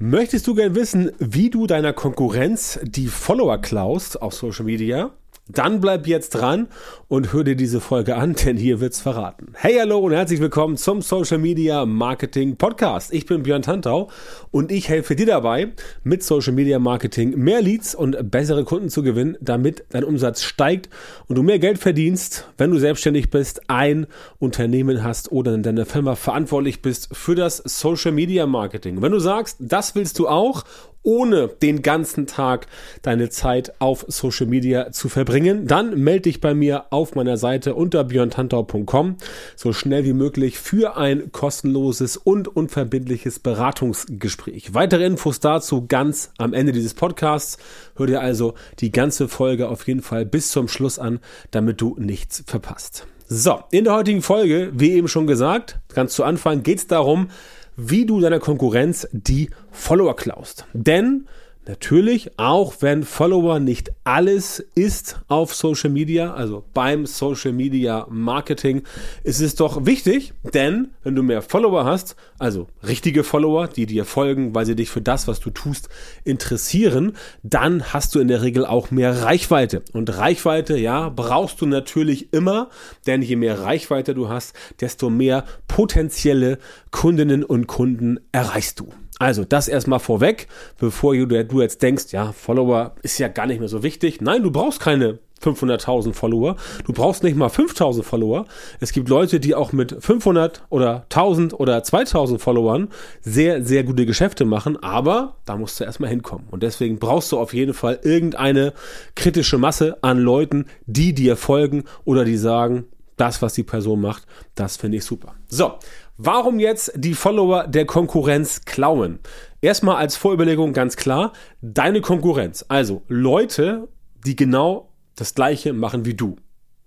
Möchtest du gern wissen, wie du deiner Konkurrenz die Follower klaust auf Social Media? Dann bleib jetzt dran und hör dir diese Folge an, denn hier wird's verraten. Hey, hallo und herzlich willkommen zum Social Media Marketing Podcast. Ich bin Björn Tantau und ich helfe dir dabei, mit Social Media Marketing mehr Leads und bessere Kunden zu gewinnen, damit dein Umsatz steigt und du mehr Geld verdienst, wenn du selbstständig bist, ein Unternehmen hast oder in deiner Firma verantwortlich bist für das Social Media Marketing. wenn du sagst, das willst du auch ohne den ganzen Tag deine Zeit auf Social Media zu verbringen, dann melde dich bei mir auf meiner Seite unter björntantau.com so schnell wie möglich für ein kostenloses und unverbindliches Beratungsgespräch. Weitere Infos dazu ganz am Ende dieses Podcasts. Hör dir also die ganze Folge auf jeden Fall bis zum Schluss an, damit du nichts verpasst. So, in der heutigen Folge, wie eben schon gesagt, ganz zu Anfang geht es darum, wie du deiner Konkurrenz die Follower klaust. Denn Natürlich, auch wenn Follower nicht alles ist auf Social Media, also beim Social Media Marketing, ist es doch wichtig, denn wenn du mehr Follower hast, also richtige Follower, die dir folgen, weil sie dich für das, was du tust, interessieren, dann hast du in der Regel auch mehr Reichweite. Und Reichweite, ja, brauchst du natürlich immer, denn je mehr Reichweite du hast, desto mehr potenzielle Kundinnen und Kunden erreichst du. Also das erstmal vorweg, bevor du jetzt denkst, ja, Follower ist ja gar nicht mehr so wichtig. Nein, du brauchst keine 500.000 Follower. Du brauchst nicht mal 5.000 Follower. Es gibt Leute, die auch mit 500 oder 1.000 oder 2.000 Followern sehr, sehr gute Geschäfte machen. Aber da musst du erstmal hinkommen. Und deswegen brauchst du auf jeden Fall irgendeine kritische Masse an Leuten, die dir folgen oder die sagen, das, was die Person macht, das finde ich super. So, warum jetzt die Follower der Konkurrenz klauen? Erstmal als Vorüberlegung ganz klar, deine Konkurrenz, also Leute, die genau das gleiche machen wie du,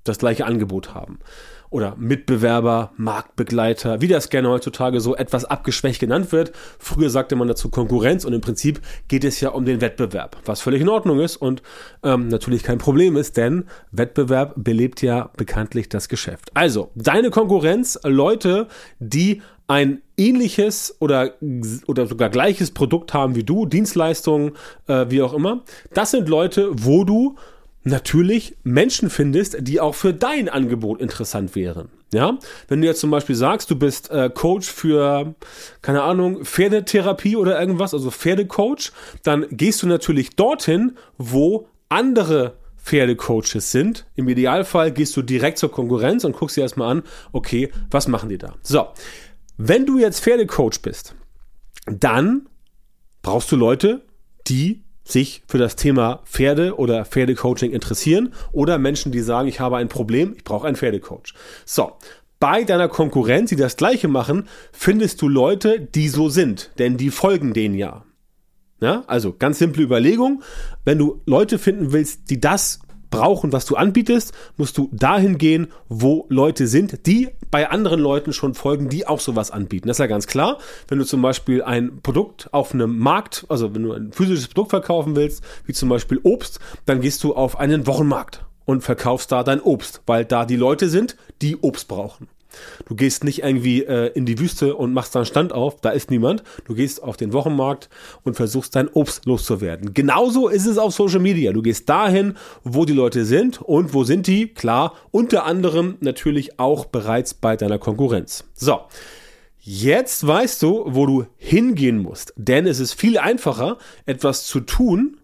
das gleiche Angebot haben oder Mitbewerber, Marktbegleiter, wie das gerne heutzutage so etwas abgeschwächt genannt wird. Früher sagte man dazu Konkurrenz und im Prinzip geht es ja um den Wettbewerb, was völlig in Ordnung ist und ähm, natürlich kein Problem ist, denn Wettbewerb belebt ja bekanntlich das Geschäft. Also, deine Konkurrenz, Leute, die ein ähnliches oder, oder sogar gleiches Produkt haben wie du, Dienstleistungen, äh, wie auch immer, das sind Leute, wo du natürlich Menschen findest, die auch für dein Angebot interessant wären. Ja, wenn du jetzt zum Beispiel sagst, du bist äh, Coach für, keine Ahnung, Pferdetherapie oder irgendwas, also Pferdecoach, dann gehst du natürlich dorthin, wo andere Pferdecoaches sind. Im Idealfall gehst du direkt zur Konkurrenz und guckst dir erstmal an, okay, was machen die da? So, wenn du jetzt Pferdecoach bist, dann brauchst du Leute, die sich für das Thema Pferde oder Pferdecoaching interessieren oder Menschen, die sagen, ich habe ein Problem, ich brauche einen Pferdecoach. So, bei deiner Konkurrenz, die das gleiche machen, findest du Leute, die so sind, denn die folgen denen ja. Ja, also ganz simple Überlegung, wenn du Leute finden willst, die das brauchen, was du anbietest, musst du dahin gehen, wo Leute sind, die bei anderen Leuten schon folgen, die auch sowas anbieten. Das ist ja ganz klar. Wenn du zum Beispiel ein Produkt auf einem Markt, also wenn du ein physisches Produkt verkaufen willst, wie zum Beispiel Obst, dann gehst du auf einen Wochenmarkt und verkaufst da dein Obst, weil da die Leute sind, die Obst brauchen. Du gehst nicht irgendwie äh, in die Wüste und machst da einen Stand auf, da ist niemand. Du gehst auf den Wochenmarkt und versuchst dein Obst loszuwerden. Genauso ist es auf Social Media. Du gehst dahin, wo die Leute sind und wo sind die? Klar, unter anderem natürlich auch bereits bei deiner Konkurrenz. So. Jetzt weißt du, wo du hingehen musst, denn es ist viel einfacher, etwas zu tun,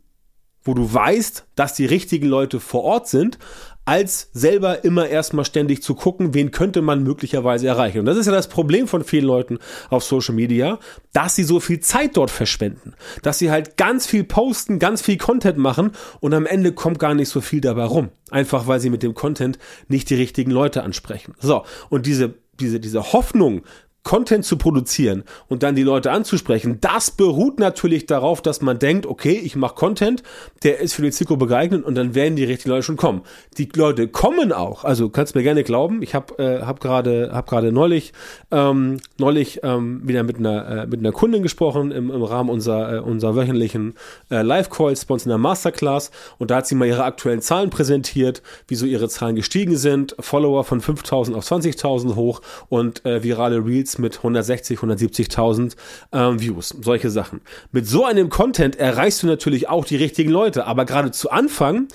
wo du weißt, dass die richtigen Leute vor Ort sind, als selber immer erstmal ständig zu gucken, wen könnte man möglicherweise erreichen. Und das ist ja das Problem von vielen Leuten auf Social Media, dass sie so viel Zeit dort verschwenden, dass sie halt ganz viel posten, ganz viel Content machen und am Ende kommt gar nicht so viel dabei rum. Einfach weil sie mit dem Content nicht die richtigen Leute ansprechen. So, und diese diese, diese Hoffnung, Content zu produzieren und dann die Leute anzusprechen, das beruht natürlich darauf, dass man denkt, okay, ich mache Content, der ist für die Zielgruppe geeignet und dann werden die richtigen Leute schon kommen. Die Leute kommen auch, also kannst mir gerne glauben, ich habe äh, hab gerade hab gerade neulich ähm, neulich ähm, wieder mit einer äh, mit einer Kundin gesprochen im, im Rahmen unserer äh, unserer wöchentlichen äh, Live uns in der Masterclass. Und da hat sie mal ihre aktuellen Zahlen präsentiert, wieso ihre Zahlen gestiegen sind, Follower von 5000 auf 20.000 hoch und äh, virale Reels mit 160, 170.000 ähm, Views, solche Sachen. Mit so einem Content erreichst du natürlich auch die richtigen Leute, aber gerade zu Anfang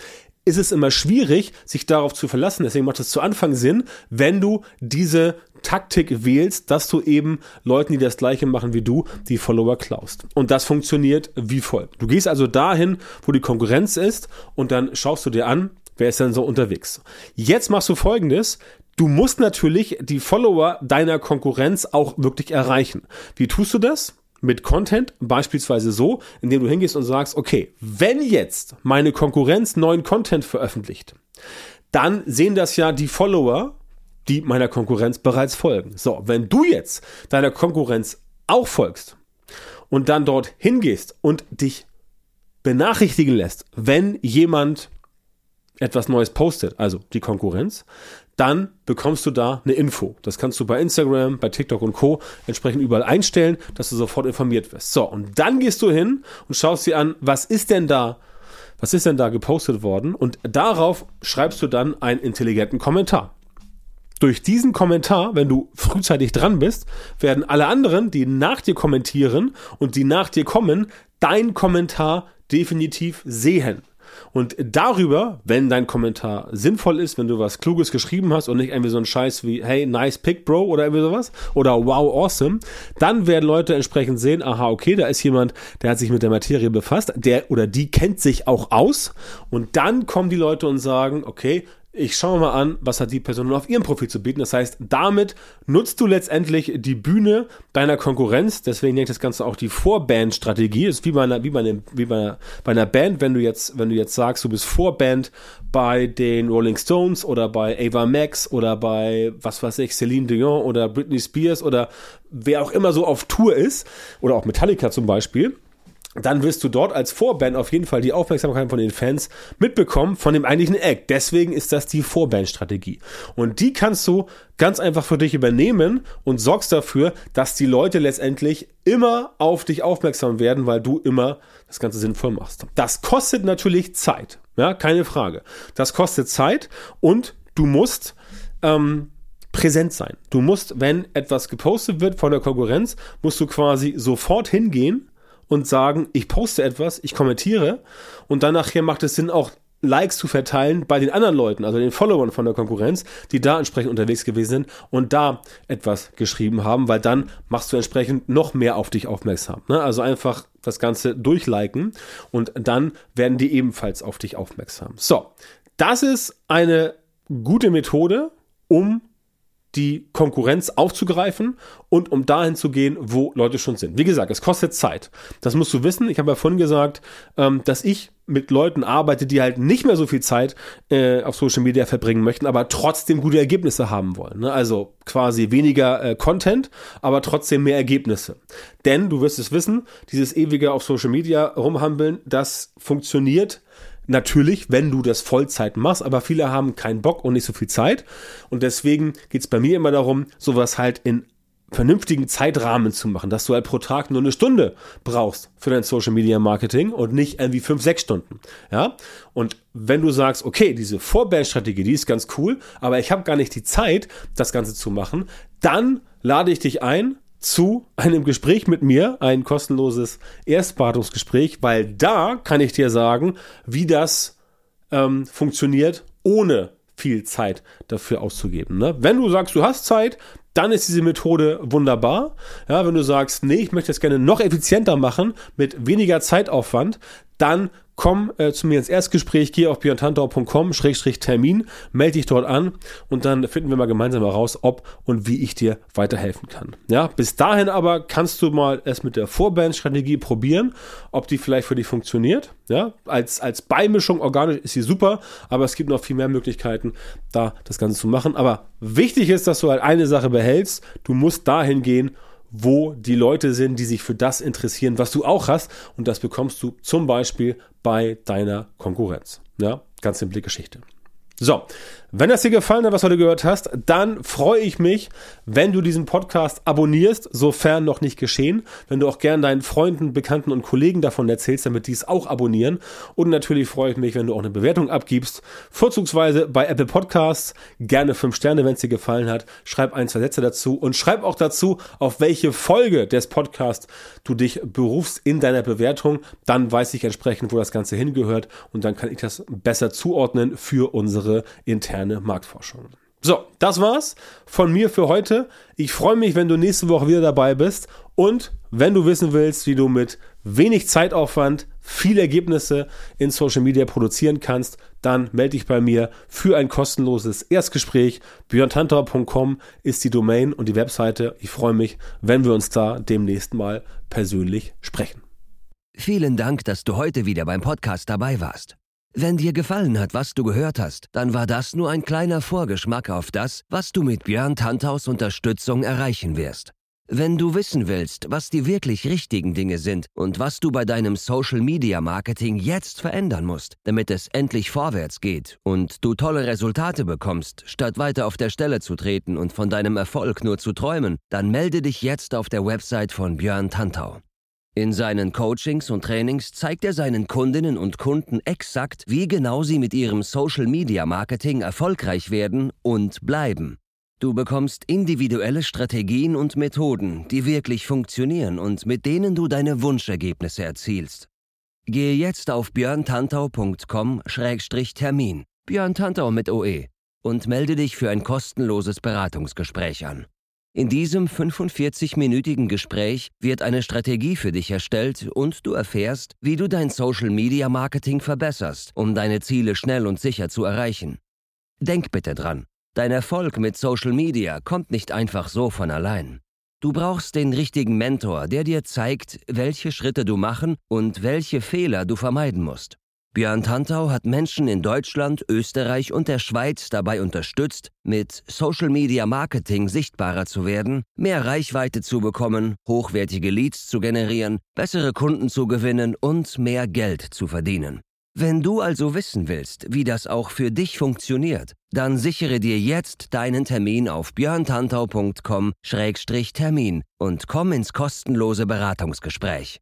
ist es immer schwierig, sich darauf zu verlassen. Deswegen macht es zu Anfang Sinn, wenn du diese Taktik wählst, dass du eben Leuten, die das gleiche machen wie du, die Follower klaust. Und das funktioniert wie folgt. Du gehst also dahin, wo die Konkurrenz ist und dann schaust du dir an, wer ist denn so unterwegs. Jetzt machst du folgendes. Du musst natürlich die Follower deiner Konkurrenz auch wirklich erreichen. Wie tust du das? mit Content, beispielsweise so, indem du hingehst und sagst, okay, wenn jetzt meine Konkurrenz neuen Content veröffentlicht, dann sehen das ja die Follower die meiner Konkurrenz bereits folgen. So, wenn du jetzt deiner Konkurrenz auch folgst und dann dort hingehst und dich benachrichtigen lässt, wenn jemand etwas Neues postet, also die Konkurrenz, dann bekommst du da eine Info. Das kannst du bei Instagram, bei TikTok und Co. entsprechend überall einstellen, dass du sofort informiert wirst. So, und dann gehst du hin und schaust dir an, was ist denn da, was ist denn da gepostet worden? Und darauf schreibst du dann einen intelligenten Kommentar durch diesen Kommentar, wenn du frühzeitig dran bist, werden alle anderen, die nach dir kommentieren und die nach dir kommen, dein Kommentar definitiv sehen. Und darüber, wenn dein Kommentar sinnvoll ist, wenn du was Kluges geschrieben hast und nicht irgendwie so ein Scheiß wie, hey, nice pick, Bro, oder irgendwie sowas, oder wow, awesome, dann werden Leute entsprechend sehen, aha, okay, da ist jemand, der hat sich mit der Materie befasst, der oder die kennt sich auch aus. Und dann kommen die Leute und sagen, okay, ich schaue mal an, was hat die Person auf ihrem Profil zu bieten. Das heißt, damit nutzt du letztendlich die Bühne deiner Konkurrenz. Deswegen nenne ich das Ganze auch die Vorband-Strategie. Ist wie bei einer, wie bei einer, wie bei einer, bei einer Band, wenn du jetzt, wenn du jetzt sagst, du bist Vorband bei den Rolling Stones oder bei Ava Max oder bei, was weiß ich, Celine Dion oder Britney Spears oder wer auch immer so auf Tour ist oder auch Metallica zum Beispiel dann wirst du dort als Vorband auf jeden Fall die Aufmerksamkeit von den Fans mitbekommen von dem eigentlichen Act. Deswegen ist das die Vorband-Strategie. Und die kannst du ganz einfach für dich übernehmen und sorgst dafür, dass die Leute letztendlich immer auf dich aufmerksam werden, weil du immer das Ganze sinnvoll machst. Das kostet natürlich Zeit. Ja, keine Frage. Das kostet Zeit und du musst, ähm, präsent sein. Du musst, wenn etwas gepostet wird von der Konkurrenz, musst du quasi sofort hingehen und sagen, ich poste etwas, ich kommentiere und dann nachher macht es Sinn, auch Likes zu verteilen bei den anderen Leuten, also den Followern von der Konkurrenz, die da entsprechend unterwegs gewesen sind und da etwas geschrieben haben, weil dann machst du entsprechend noch mehr auf dich aufmerksam. Ne? Also einfach das Ganze durchliken und dann werden die ebenfalls auf dich aufmerksam. So, das ist eine gute Methode, um die Konkurrenz aufzugreifen und um dahin zu gehen, wo Leute schon sind. Wie gesagt, es kostet Zeit. Das musst du wissen. Ich habe ja vorhin gesagt, ähm, dass ich mit Leuten arbeite, die halt nicht mehr so viel Zeit äh, auf Social Media verbringen möchten, aber trotzdem gute Ergebnisse haben wollen. Ne? Also quasi weniger äh, Content, aber trotzdem mehr Ergebnisse. Denn du wirst es wissen, dieses ewige auf Social Media rumhampeln, das funktioniert Natürlich, wenn du das Vollzeit machst, aber viele haben keinen Bock und nicht so viel Zeit. Und deswegen geht es bei mir immer darum, sowas halt in vernünftigen Zeitrahmen zu machen, dass du halt pro Tag nur eine Stunde brauchst für dein Social Media Marketing und nicht irgendwie fünf, sechs Stunden. Ja? Und wenn du sagst, okay, diese Vorbandstrategie, die ist ganz cool, aber ich habe gar nicht die Zeit, das Ganze zu machen, dann lade ich dich ein, zu einem Gespräch mit mir, ein kostenloses Erstberatungsgespräch, weil da kann ich dir sagen, wie das ähm, funktioniert, ohne viel Zeit dafür auszugeben. Ne? Wenn du sagst, du hast Zeit, dann ist diese Methode wunderbar. Ja, wenn du sagst, nee, ich möchte es gerne noch effizienter machen, mit weniger Zeitaufwand, dann komm äh, zu mir ins Erstgespräch, geh auf björntantau.com-termin, melde dich dort an und dann finden wir mal gemeinsam heraus, ob und wie ich dir weiterhelfen kann. Ja, bis dahin aber kannst du mal erst mit der Vorbandstrategie probieren, ob die vielleicht für dich funktioniert. Ja, als, als Beimischung organisch ist sie super, aber es gibt noch viel mehr Möglichkeiten, da das Ganze zu machen. Aber wichtig ist, dass du halt eine Sache behältst. Du musst dahin gehen, wo die Leute sind, die sich für das interessieren, was du auch hast. Und das bekommst du zum Beispiel bei deiner Konkurrenz. Ja, ganz simple Geschichte. So, wenn das dir gefallen hat, was du heute gehört hast, dann freue ich mich, wenn du diesen Podcast abonnierst, sofern noch nicht geschehen. Wenn du auch gern deinen Freunden, Bekannten und Kollegen davon erzählst, damit die es auch abonnieren. Und natürlich freue ich mich, wenn du auch eine Bewertung abgibst. Vorzugsweise bei Apple Podcasts. Gerne fünf Sterne, wenn es dir gefallen hat. Schreib ein, zwei Sätze dazu und schreib auch dazu, auf welche Folge des Podcasts du dich berufst in deiner Bewertung. Dann weiß ich entsprechend, wo das Ganze hingehört und dann kann ich das besser zuordnen für unsere interne interne Marktforschung. So, das war's von mir für heute. Ich freue mich, wenn du nächste Woche wieder dabei bist und wenn du wissen willst, wie du mit wenig Zeitaufwand viele Ergebnisse in Social Media produzieren kannst, dann melde dich bei mir für ein kostenloses Erstgespräch. björntantauer.com ist die Domain und die Webseite. Ich freue mich, wenn wir uns da demnächst mal persönlich sprechen. Vielen Dank, dass du heute wieder beim Podcast dabei warst. Wenn dir gefallen hat, was du gehört hast, dann war das nur ein kleiner Vorgeschmack auf das, was du mit Björn Tanthaus Unterstützung erreichen wirst. Wenn du wissen willst, was die wirklich richtigen Dinge sind und was du bei deinem Social Media Marketing jetzt verändern musst, damit es endlich vorwärts geht und du tolle Resultate bekommst, statt weiter auf der Stelle zu treten und von deinem Erfolg nur zu träumen, dann melde dich jetzt auf der Website von Björn Tantau. In seinen Coachings und Trainings zeigt er seinen Kundinnen und Kunden exakt, wie genau sie mit ihrem Social-Media-Marketing erfolgreich werden und bleiben. Du bekommst individuelle Strategien und Methoden, die wirklich funktionieren und mit denen du deine Wunschergebnisse erzielst. Gehe jetzt auf björntantau.com-termin, Björn Tantau mit OE, und melde dich für ein kostenloses Beratungsgespräch an. In diesem 45-minütigen Gespräch wird eine Strategie für dich erstellt und du erfährst, wie du dein Social-Media-Marketing verbesserst, um deine Ziele schnell und sicher zu erreichen. Denk bitte dran, dein Erfolg mit Social Media kommt nicht einfach so von allein. Du brauchst den richtigen Mentor, der dir zeigt, welche Schritte du machen und welche Fehler du vermeiden musst. Björn Tantau hat Menschen in Deutschland, Österreich und der Schweiz dabei unterstützt, mit Social Media Marketing sichtbarer zu werden, mehr Reichweite zu bekommen, hochwertige Leads zu generieren, bessere Kunden zu gewinnen und mehr Geld zu verdienen. Wenn du also wissen willst, wie das auch für dich funktioniert, dann sichere dir jetzt deinen Termin auf björntantau.com-termin und komm ins kostenlose Beratungsgespräch.